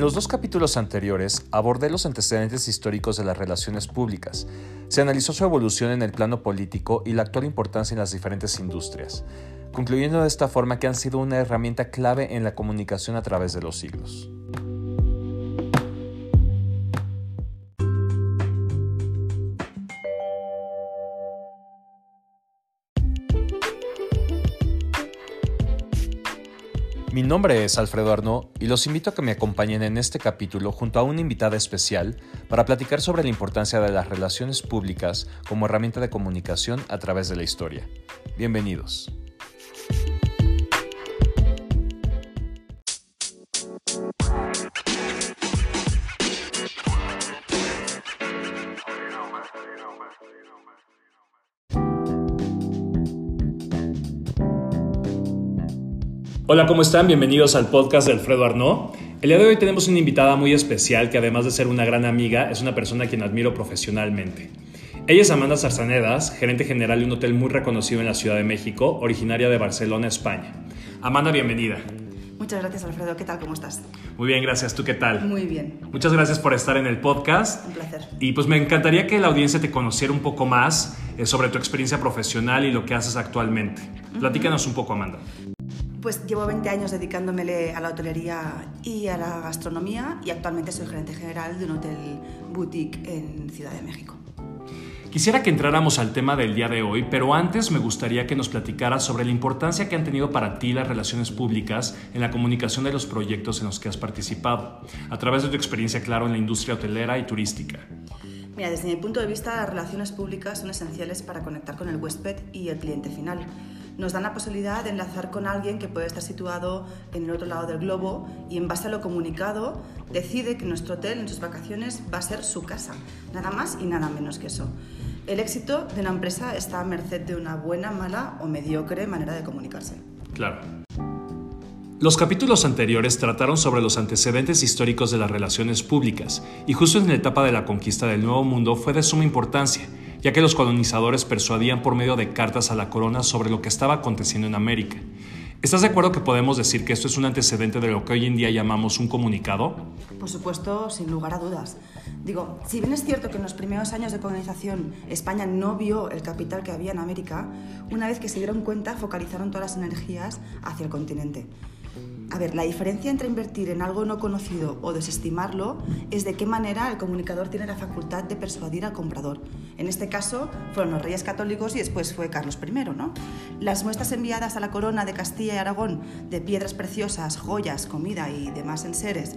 En los dos capítulos anteriores abordé los antecedentes históricos de las relaciones públicas. Se analizó su evolución en el plano político y la actual importancia en las diferentes industrias, concluyendo de esta forma que han sido una herramienta clave en la comunicación a través de los siglos. Mi nombre es Alfredo Arnaud y los invito a que me acompañen en este capítulo junto a una invitada especial para platicar sobre la importancia de las relaciones públicas como herramienta de comunicación a través de la historia. Bienvenidos. Hola, ¿cómo están? Bienvenidos al podcast de Alfredo Arnaud. El día de hoy tenemos una invitada muy especial que además de ser una gran amiga, es una persona a quien admiro profesionalmente. Ella es Amanda Zarzanedas, gerente general de un hotel muy reconocido en la Ciudad de México, originaria de Barcelona, España. Amanda, bienvenida. Muchas gracias, Alfredo. ¿Qué tal? ¿Cómo estás? Muy bien, gracias. ¿Tú qué tal? Muy bien. Muchas gracias por estar en el podcast. Un placer. Y pues me encantaría que la audiencia te conociera un poco más eh, sobre tu experiencia profesional y lo que haces actualmente. Platícanos un poco, Amanda. Pues llevo 20 años dedicándome a la hotelería y a la gastronomía y actualmente soy gerente general de un hotel boutique en Ciudad de México. Quisiera que entráramos al tema del día de hoy, pero antes me gustaría que nos platicaras sobre la importancia que han tenido para ti las relaciones públicas en la comunicación de los proyectos en los que has participado, a través de tu experiencia, claro, en la industria hotelera y turística. Mira, desde mi punto de vista, las relaciones públicas son esenciales para conectar con el huésped y el cliente final nos dan la posibilidad de enlazar con alguien que puede estar situado en el otro lado del globo y en base a lo comunicado decide que nuestro hotel en sus vacaciones va a ser su casa, nada más y nada menos que eso. El éxito de una empresa está a merced de una buena, mala o mediocre manera de comunicarse. Claro. Los capítulos anteriores trataron sobre los antecedentes históricos de las relaciones públicas, y justo en la etapa de la conquista del Nuevo Mundo fue de suma importancia, ya que los colonizadores persuadían por medio de cartas a la corona sobre lo que estaba aconteciendo en América. ¿Estás de acuerdo que podemos decir que esto es un antecedente de lo que hoy en día llamamos un comunicado? Por supuesto, sin lugar a dudas. Digo, si bien es cierto que en los primeros años de colonización España no vio el capital que había en América, una vez que se dieron cuenta focalizaron todas las energías hacia el continente. A ver, la diferencia entre invertir en algo no conocido o desestimarlo es de qué manera el comunicador tiene la facultad de persuadir al comprador. En este caso fueron los reyes católicos y después fue Carlos I. ¿no? Las muestras enviadas a la corona de Castilla y Aragón de piedras preciosas, joyas, comida y demás enseres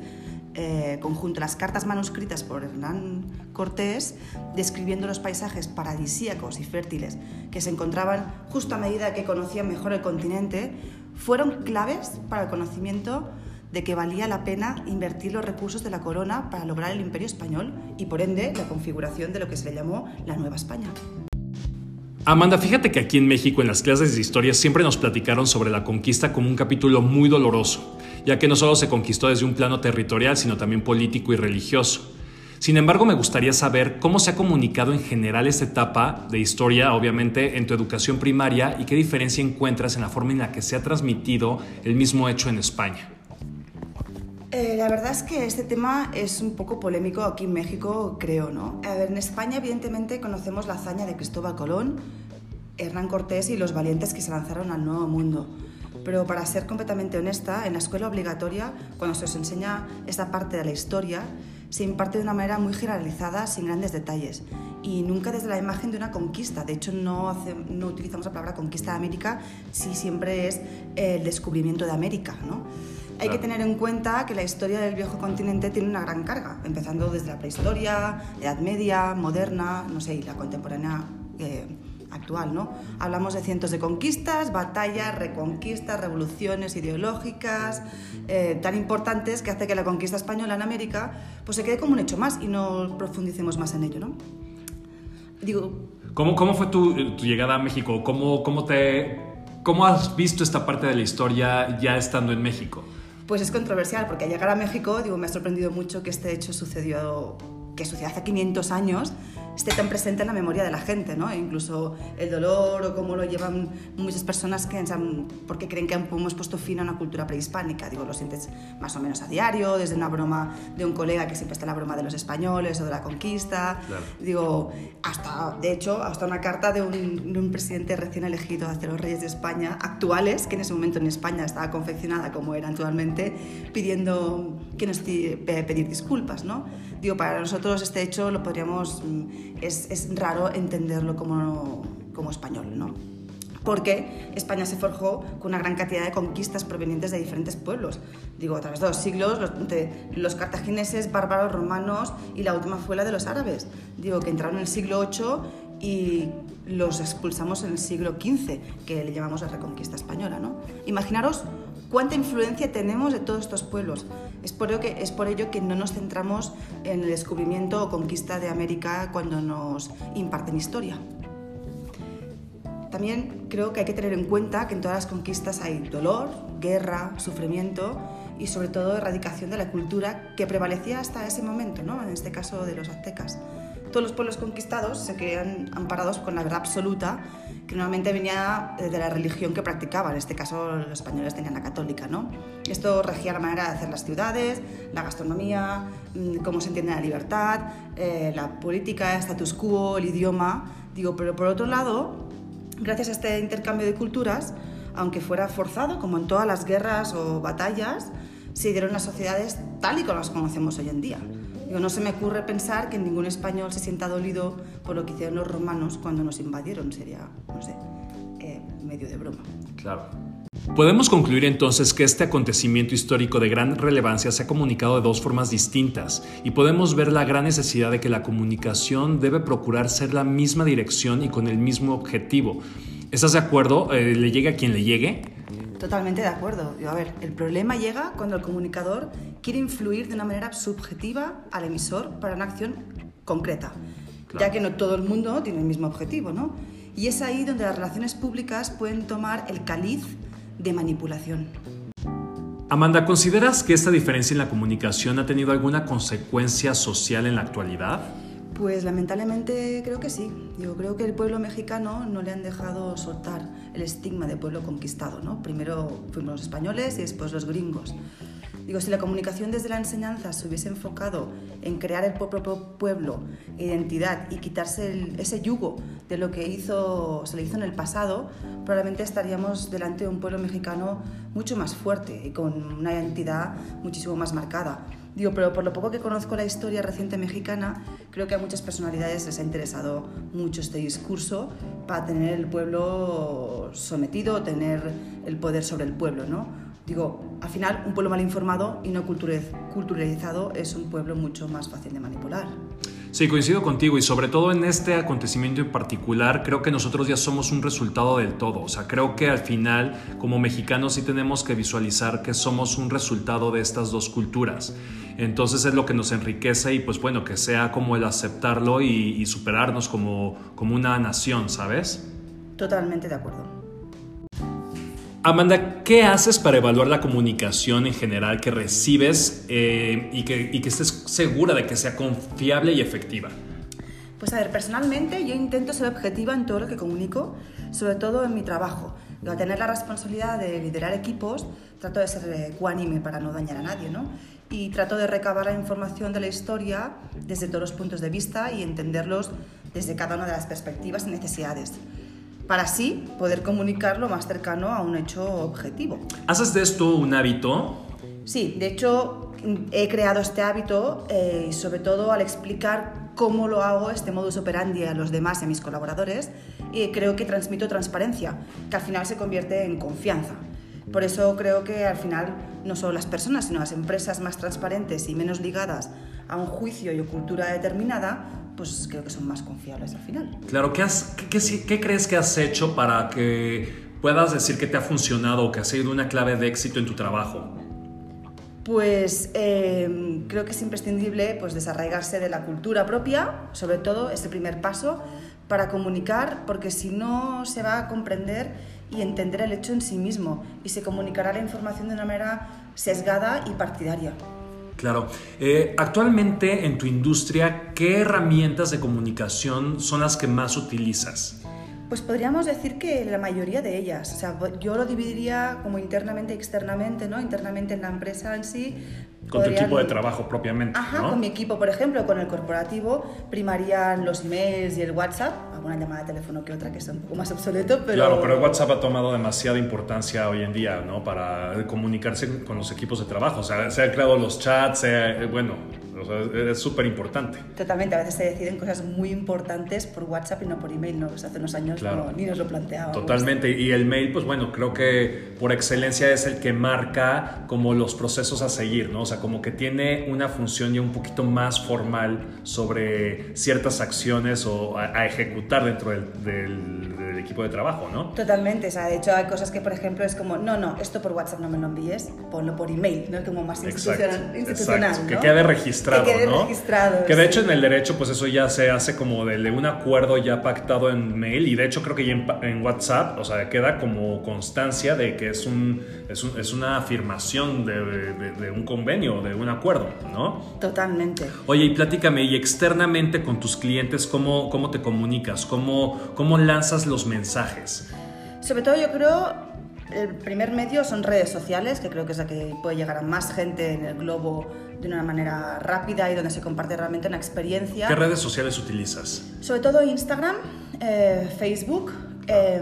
eh, conjunto las cartas manuscritas por Hernán Cortés, describiendo los paisajes paradisíacos y fértiles que se encontraban justo a medida que conocían mejor el continente, fueron claves para el conocimiento de que valía la pena invertir los recursos de la corona para lograr el imperio español y por ende la configuración de lo que se le llamó la Nueva España. Amanda, fíjate que aquí en México en las clases de historia siempre nos platicaron sobre la conquista como un capítulo muy doloroso, ya que no solo se conquistó desde un plano territorial, sino también político y religioso. Sin embargo, me gustaría saber cómo se ha comunicado en general esta etapa de historia, obviamente, en tu educación primaria y qué diferencia encuentras en la forma en la que se ha transmitido el mismo hecho en España. Eh, la verdad es que este tema es un poco polémico aquí en México, creo, ¿no? A ver, en España, evidentemente, conocemos la hazaña de Cristóbal Colón, Hernán Cortés y los valientes que se lanzaron al Nuevo Mundo. Pero para ser completamente honesta, en la escuela obligatoria, cuando se os enseña esta parte de la historia, se imparte de una manera muy generalizada, sin grandes detalles, y nunca desde la imagen de una conquista. De hecho, no, no utilizamos la palabra conquista de América si siempre es el descubrimiento de América. ¿no? Hay que tener en cuenta que la historia del viejo continente tiene una gran carga, empezando desde la prehistoria, Edad Media, moderna, no sé, y la contemporánea. Eh, actual, ¿no? Hablamos de cientos de conquistas, batallas, reconquistas, revoluciones ideológicas eh, tan importantes que hace que la conquista española en América pues se quede como un hecho más y no profundicemos más en ello, ¿no? Digo... ¿Cómo, cómo fue tu, tu, llegada a México? ¿Cómo, cómo, te, ¿Cómo has visto esta parte de la historia ya estando en México? Pues es controversial, porque al llegar a México, digo, me ha sorprendido mucho que este hecho sucedió, que sucedió hace 500 años, esté tan presente en la memoria de la gente, ¿no? E incluso el dolor o cómo lo llevan muchas personas que porque creen que hemos puesto fin a una cultura prehispánica. Digo, lo sientes más o menos a diario, desde una broma de un colega que siempre está la broma de los españoles o de la conquista. Digo, hasta, de hecho, hasta una carta de un, de un, presidente recién elegido hacia los reyes de España actuales, que en ese momento en España estaba confeccionada como era actualmente, pidiendo que nos pedir disculpas, ¿no? Digo, para nosotros este hecho lo podríamos, mm, es, es raro entenderlo como, como español, ¿no? porque España se forjó con una gran cantidad de conquistas provenientes de diferentes pueblos. Digo, a través de los siglos, los, cartagineses, bárbaros, romanos y la última fue la de los árabes. Digo, que entraron en el siglo VIII y los expulsamos en el siglo XV, que le llamamos la Reconquista Española. ¿no? Imaginaros cuánta influencia tenemos de todos estos pueblos. Es por, ello que, es por ello que no nos centramos en el descubrimiento o conquista de América cuando nos imparten historia. También creo que hay que tener en cuenta que en todas las conquistas hay dolor, guerra, sufrimiento y sobre todo erradicación de la cultura que prevalecía hasta ese momento, ¿no? en este caso de los aztecas. Todos los pueblos conquistados se creían amparados con la verdad absoluta que venía de la religión que practicaban, en este caso los españoles tenían la católica. ¿no? Esto regía la manera de hacer las ciudades, la gastronomía, mm, cómo se entiende la libertad, eh, la política, el status quo, el idioma. Digo, pero por otro lado, Gracias a este intercambio de culturas, aunque fuera forzado, como en todas las guerras o batallas, se dieron las sociedades tal y como las conocemos hoy en día. No se me ocurre pensar que ningún español se sienta dolido por lo que hicieron los romanos cuando nos invadieron. Sería, no sé, eh, medio de broma. Claro. Podemos concluir entonces que este acontecimiento histórico de gran relevancia se ha comunicado de dos formas distintas y podemos ver la gran necesidad de que la comunicación debe procurar ser la misma dirección y con el mismo objetivo. ¿Estás de acuerdo? Eh, ¿Le llegue a quien le llegue? Totalmente de acuerdo. A ver, el problema llega cuando el comunicador quiere influir de una manera subjetiva al emisor para una acción concreta, ya que no todo el mundo tiene el mismo objetivo, ¿no? Y es ahí donde las relaciones públicas pueden tomar el caliz de manipulación. Amanda, ¿consideras que esta diferencia en la comunicación ha tenido alguna consecuencia social en la actualidad? Pues lamentablemente creo que sí. Yo creo que el pueblo mexicano no le han dejado soltar el estigma de pueblo conquistado. ¿no? Primero fuimos los españoles y después los gringos. Digo, si la comunicación desde la enseñanza se hubiese enfocado en crear el propio pueblo, identidad y quitarse ese yugo de lo que hizo, se le hizo en el pasado, probablemente estaríamos delante de un pueblo mexicano mucho más fuerte y con una identidad muchísimo más marcada. Digo, pero por lo poco que conozco la historia reciente mexicana, creo que a muchas personalidades les ha interesado mucho este discurso para tener el pueblo sometido, tener el poder sobre el pueblo, ¿no? Digo, al final, un pueblo mal informado y no culturalizado es un pueblo mucho más fácil de manipular. Sí, coincido contigo y sobre todo en este acontecimiento en particular, creo que nosotros ya somos un resultado del todo. O sea, creo que al final, como mexicanos, sí tenemos que visualizar que somos un resultado de estas dos culturas. Entonces es lo que nos enriquece y pues bueno, que sea como el aceptarlo y, y superarnos como, como una nación, ¿sabes? Totalmente de acuerdo. Amanda, ¿qué haces para evaluar la comunicación en general que recibes eh, y, que, y, estés segura de que sea confiable y efectiva? Pues a ver, personalmente yo intento ser objetiva en todo lo que comunico, sobre todo en mi trabajo. Al tener la responsabilidad de liderar equipos, trato de ser ecuánime para no dañar a nadie, ¿no? Y trato de recabar la información de la historia desde todos los puntos de vista y entenderlos desde cada una de las perspectivas y necesidades para así poder comunicarlo más cercano a un hecho objetivo. ¿Haces de esto un hábito? Sí, de hecho he creado este hábito eh, sobre todo al explicar cómo lo hago, este modus operandi a los demás y a mis colaboradores, y creo que transmito transparencia, que al final se convierte en confianza. Por eso creo que al final no solo las personas, sino las empresas más transparentes y menos ligadas a un juicio y cultura determinada pues creo que son más confiables al final. Claro, ¿qué, qué, crees que has hecho para que puedas decir que te ha funcionado o que ha sido una clave de éxito en tu trabajo? Pues em, creo que es imprescindible pues, desarraigarse de la cultura propia, sobre todo ese primer paso, para comunicar, porque si no se va a comprender y entender el hecho en sí mismo y se comunicará la información de una manera sesgada y partidaria. Claro. Eh, actualmente en tu industria, ¿qué herramientas de comunicación son las que más utilizas? Pues podríamos decir que la mayoría de ellas. O sea, yo lo dividiría como internamente externamente, ¿no? Internamente en la empresa en sí. Con tu equipo de trabajo propiamente. Ajá, con mi equipo, por ejemplo, con el corporativo, primarían los emails y el WhatsApp, alguna llamada de teléfono que otra que es un poco más obsoleto, pero... Claro, pero el WhatsApp ha tomado demasiada importancia hoy en día, ¿no? Para comunicarse con los equipos de trabajo. O sea, se han creado los chats, bueno, es súper importante. Totalmente, a veces se deciden cosas muy importantes por WhatsApp y no por email, ¿no? Pues hace unos años ni nos lo planteábamos. Totalmente, y el mail, pues bueno, creo que por excelencia es el que marca como los procesos a seguir, ¿no? O sea, como que tiene una función ya un poquito más formal sobre ciertas acciones o a, ejecutar dentro del equipo de trabajo, ¿no? Totalmente, o sea, de hecho hay cosas que, por ejemplo, es como, no, no, esto por WhatsApp no me lo envíes, ponlo por email, ¿no? Como más institucional. Exacto, Que quede registrado, que quede ¿no? registrado. Que de hecho en el derecho, pues eso ya se hace como de, un acuerdo ya pactado en mail y de hecho creo que ya en, WhatsApp, o sea, queda como constancia de que es, un, es, un, es una afirmación de, de, un convenio, de un acuerdo, ¿no? Totalmente. Oye, y platícame, y externamente con tus clientes, ¿cómo, cómo te comunicas? ¿Cómo, cómo lanzas los mensajes? Sobre todo yo creo el primer medio son redes sociales, que creo que es la que puede llegar a más gente en el globo de una manera rápida y donde se comparte realmente una experiencia. ¿Qué redes sociales utilizas? Sobre todo Instagram, eh, Facebook, eh,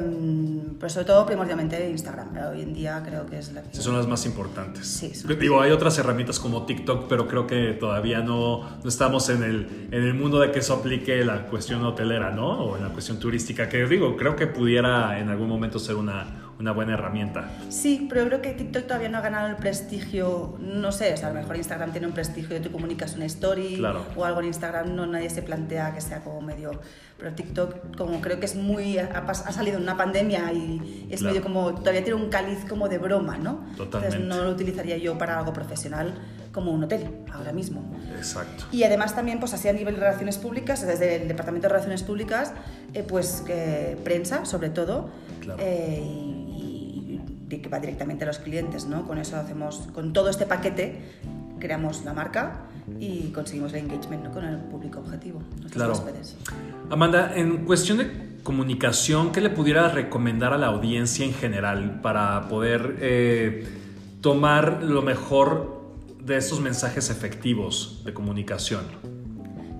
pero sobre todo primordialmente Instagram. Hoy en día creo que es la que... son las más importantes. Sí. Digo, hay otras herramientas como TikTok, pero creo que todavía no, no estamos en el, en el mundo de que eso aplique la cuestión hotelera, ¿no? O en la cuestión turística, que digo, creo que pudiera en algún momento ser una una buena herramienta. Sí, pero creo que TikTok todavía no ha ganado el prestigio, no sé, o sea, a lo mejor Instagram tiene un prestigio, tú comunicas una story o algo en Instagram, no nadie se plantea que sea como medio, pero TikTok como creo que es muy, ha, salido en una pandemia y es medio como, todavía tiene un caliz como de broma, ¿no? Totalmente. Entonces no lo utilizaría yo para algo profesional como un hotel ahora mismo. Exacto. Y además también, pues así a nivel de relaciones públicas, desde el Departamento de Relaciones Públicas, eh, pues prensa sobre todo, claro. Eh, que va directamente a los clientes, ¿no? Con eso hacemos, con todo este paquete, creamos la marca y conseguimos el engagement con el público objetivo, claro. Amanda, en cuestión de comunicación, ¿qué le pudiera recomendar a la audiencia en general para poder eh, tomar lo mejor de estos mensajes efectivos de comunicación?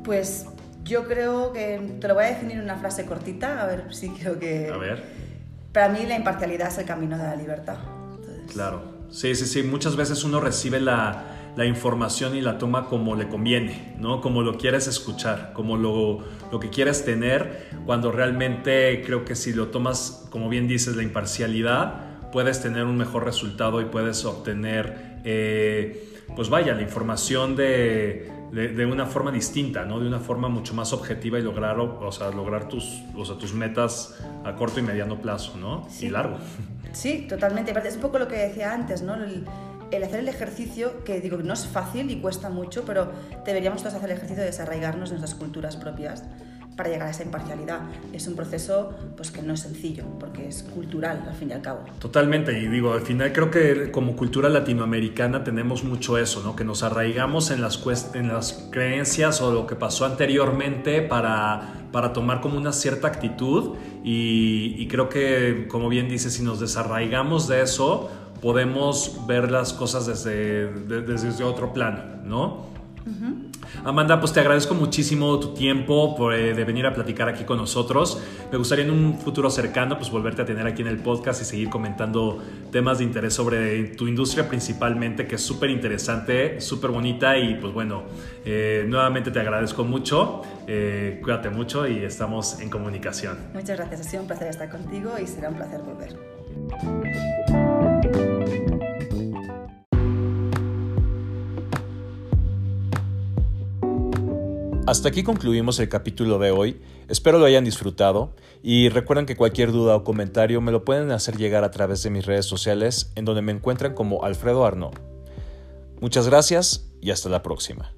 Pues yo creo que te lo voy a definir en una frase cortita, a ver si creo que... A ver para mí la imparcialidad es el camino de la libertad. Claro, sí, sí, sí. Muchas veces uno recibe la, la, información y la toma como le conviene, ¿no? Como lo quieres escuchar, como lo, lo, que quieres tener, cuando realmente creo que si lo tomas, como bien dices, la imparcialidad, puedes tener un mejor resultado y puedes obtener, eh, pues vaya, la información de de, una forma distinta, ¿no? De una forma mucho más objetiva y lograr, o sea, lograr tus, o sea, tus metas a corto y mediano plazo, ¿no? Y largo. Sí, totalmente. Es un poco lo que decía antes, ¿no? El, el hacer el ejercicio, que digo que no es fácil y cuesta mucho, pero deberíamos todos hacer el ejercicio de desarraigarnos en nuestras culturas propias para llegar a esa imparcialidad. Es un proceso pues, que no es sencillo, porque es cultural al fin y al cabo. Totalmente, y digo, al final creo que como cultura latinoamericana tenemos mucho eso, ¿no? que nos arraigamos en las, en las creencias o lo que pasó anteriormente para, para tomar como una cierta actitud y, creo que, como bien dices, si nos desarraigamos de eso, podemos ver las cosas desde, desde otro plano, ¿no? Amanda, pues te agradezco muchísimo tu tiempo por, eh, de venir a platicar aquí con nosotros. Me gustaría en un futuro cercano pues volverte a tener aquí en el podcast y seguir comentando temas de interés sobre tu industria principalmente, que es súper interesante, súper bonita y pues bueno, eh, nuevamente te agradezco mucho. Eh, cuídate mucho y estamos en comunicación. Muchas gracias, ha sido un placer estar contigo y será un placer volver. Hasta aquí concluimos el capítulo de hoy. Espero lo hayan disfrutado y recuerden que cualquier duda o comentario me lo pueden hacer llegar a través de mis redes sociales en donde me encuentran como Alfredo Arno. Muchas gracias y hasta la próxima.